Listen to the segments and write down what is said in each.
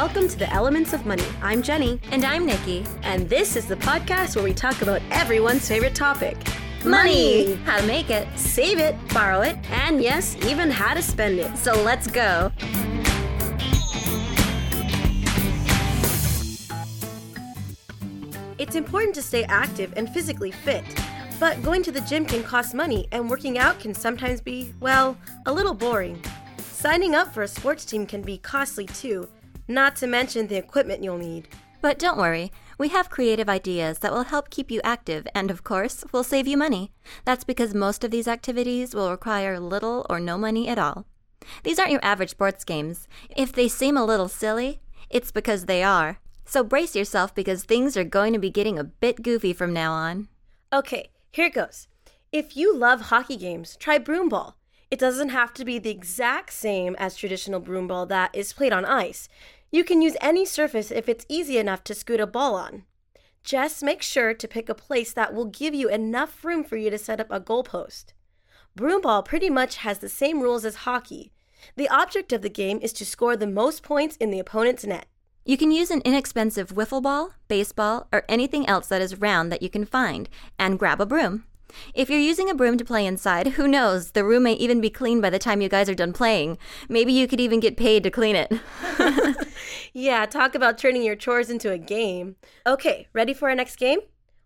Welcome to the Elements of Money. I'm Jenny. And I'm Nikki. And this is the podcast where we talk about everyone's favorite topic money. How to make it, save it, borrow it, and yes, even how to spend it. So let's go. It's important to stay active and physically fit. But going to the gym can cost money, and working out can sometimes be, well, a little boring. Signing up for a sports team can be costly too, not to mention the equipment you'll need. But don't worry, we have creative ideas that will help keep you active and, of course, will save you money. That's because most of these activities will require little or no money at all. These aren't your average sports games. If they seem a little silly, it's because they are. So brace yourself because things are going to be getting a bit goofy from now on. Okay, here it goes. If you love hockey games, try broomball. It doesn't have to be the exact same as traditional broomball that is played on ice. You can use any surface if it's easy enough to scoot a ball on. Just make sure to pick a place that will give you enough room for you to set up a goalpost. Broomball pretty much has the same rules as hockey. The object of the game is to score the most points in the opponent's net. You can use an inexpensive wiffle ball, baseball, or anything else that is round that you can find, and grab a broom. If you're using a broom to play inside, who knows? The room may even be clean by the time you guys are done playing. Maybe you could even get paid to clean it. yeah, talk about turning your chores into a game. Okay, ready for our next game?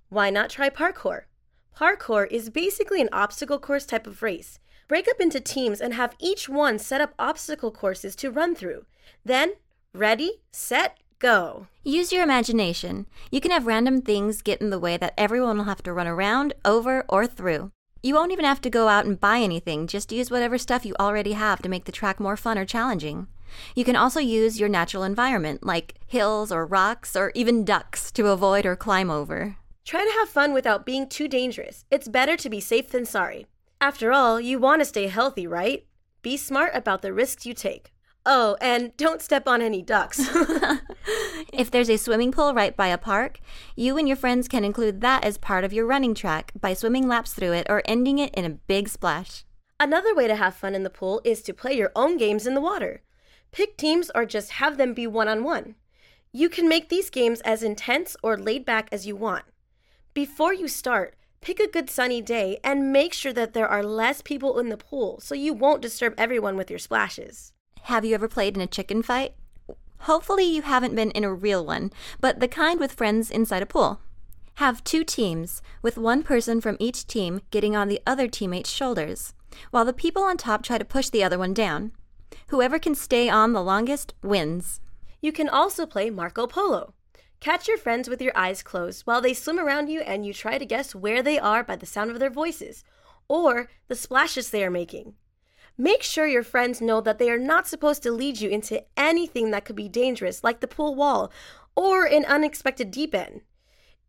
Why not try parkour? Parkour is basically an obstacle course type of race. Break up into teams and have each one set up obstacle courses to run through. Then Ready, set, go. Use your imagination. You can have random things get in the way that everyone will have to run around, over, or through. You won't even have to go out and buy anything, just use whatever stuff you already have to make the track more fun or challenging. You can also use your natural environment, like hills or rocks or even ducks, to avoid or climb over. Try to have fun without being too dangerous. It's better to be safe than sorry. After all, you want to stay healthy, right? Be smart about the risks you take. Oh, and don't step on any ducks. if there's a swimming pool right by a park, you and your friends can include that as part of your running track by swimming laps through it or ending it in a big splash. Another way to have fun in the pool is to play your own games in the water. Pick teams or just have them be one on one. You can make these games as intense or laid back as you want. Before you start, pick a good sunny day and make sure that there are less people in the pool so you won't disturb everyone with your splashes. Have you ever played in a chicken fight? Hopefully, you haven't been in a real one, but the kind with friends inside a pool. Have two teams, with one person from each team getting on the other teammate's shoulders, while the people on top try to push the other one down. Whoever can stay on the longest wins. You can also play Marco Polo. Catch your friends with your eyes closed while they swim around you and you try to guess where they are by the sound of their voices or the splashes they are making. Make sure your friends know that they are not supposed to lead you into anything that could be dangerous, like the pool wall or an unexpected deep end.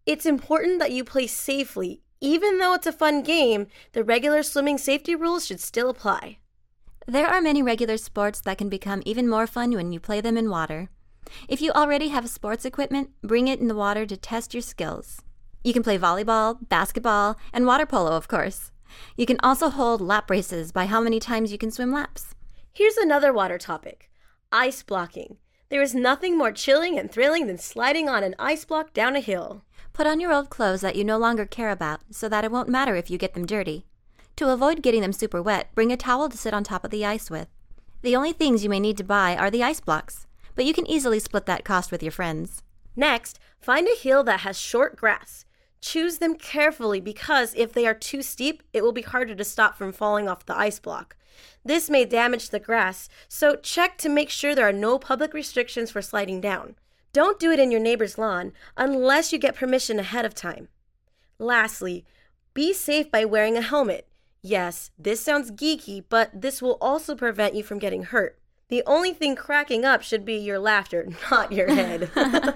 It's important that you play safely. Even though it's a fun game, the regular swimming safety rules should still apply. There are many regular sports that can become even more fun when you play them in water. If you already have sports equipment, bring it in the water to test your skills. You can play volleyball, basketball, and water polo, of course. You can also hold lap races by how many times you can swim laps. Here's another water topic ice blocking. There is nothing more chilling and thrilling than sliding on an ice block down a hill. Put on your old clothes that you no longer care about so that it won't matter if you get them dirty. To avoid getting them super wet, bring a towel to sit on top of the ice with. The only things you may need to buy are the ice blocks, but you can easily split that cost with your friends. Next, find a hill that has short grass. Choose them carefully because if they are too steep, it will be harder to stop from falling off the ice block. This may damage the grass, so check to make sure there are no public restrictions for sliding down. Don't do it in your neighbor's lawn unless you get permission ahead of time. Lastly, be safe by wearing a helmet. Yes, this sounds geeky, but this will also prevent you from getting hurt. The only thing cracking up should be your laughter, not your head.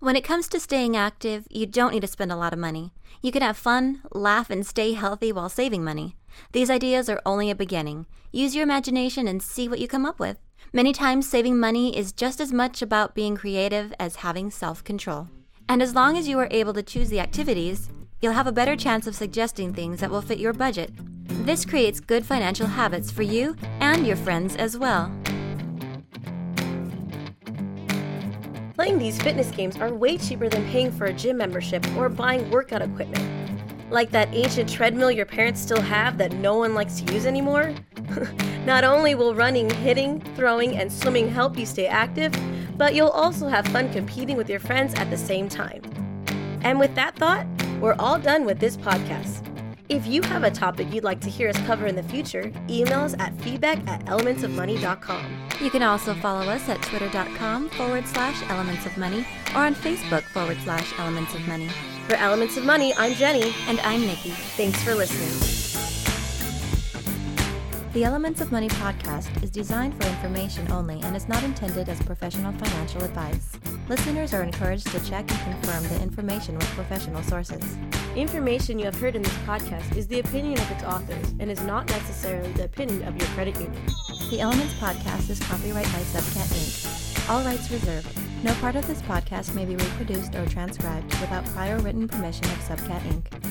When it comes to staying active, you don't need to spend a lot of money. You can have fun, laugh, and stay healthy while saving money. These ideas are only a beginning. Use your imagination and see what you come up with. Many times, saving money is just as much about being creative as having self control. And as long as you are able to choose the activities, you'll have a better chance of suggesting things that will fit your budget. This creates good financial habits for you and your friends as well. playing these fitness games are way cheaper than paying for a gym membership or buying workout equipment. Like that ancient treadmill your parents still have that no one likes to use anymore? Not only will running, hitting, throwing, and swimming help you stay active, but you'll also have fun competing with your friends at the same time. And with that thought, we're all done with this podcast. If you have a topic you'd like to hear us cover in the future, email us at feedback at elementsofmoney.com. You can also follow us at twitter.com forward slash elements of money or on Facebook forward slash elements of money. For Elements of Money, I'm Jenny. And I'm Nikki. Thanks for listening. The Elements of Money podcast is designed for information only and is not intended as professional financial advice. Listeners are encouraged to check and confirm the information with professional sources. Information you have heard in this podcast is the opinion of its authors and is not necessarily the opinion of your credit union. The Elements podcast is copyright by Subcat Inc. All rights reserved. No part of this podcast may be reproduced or transcribed without prior written permission of Subcat Inc.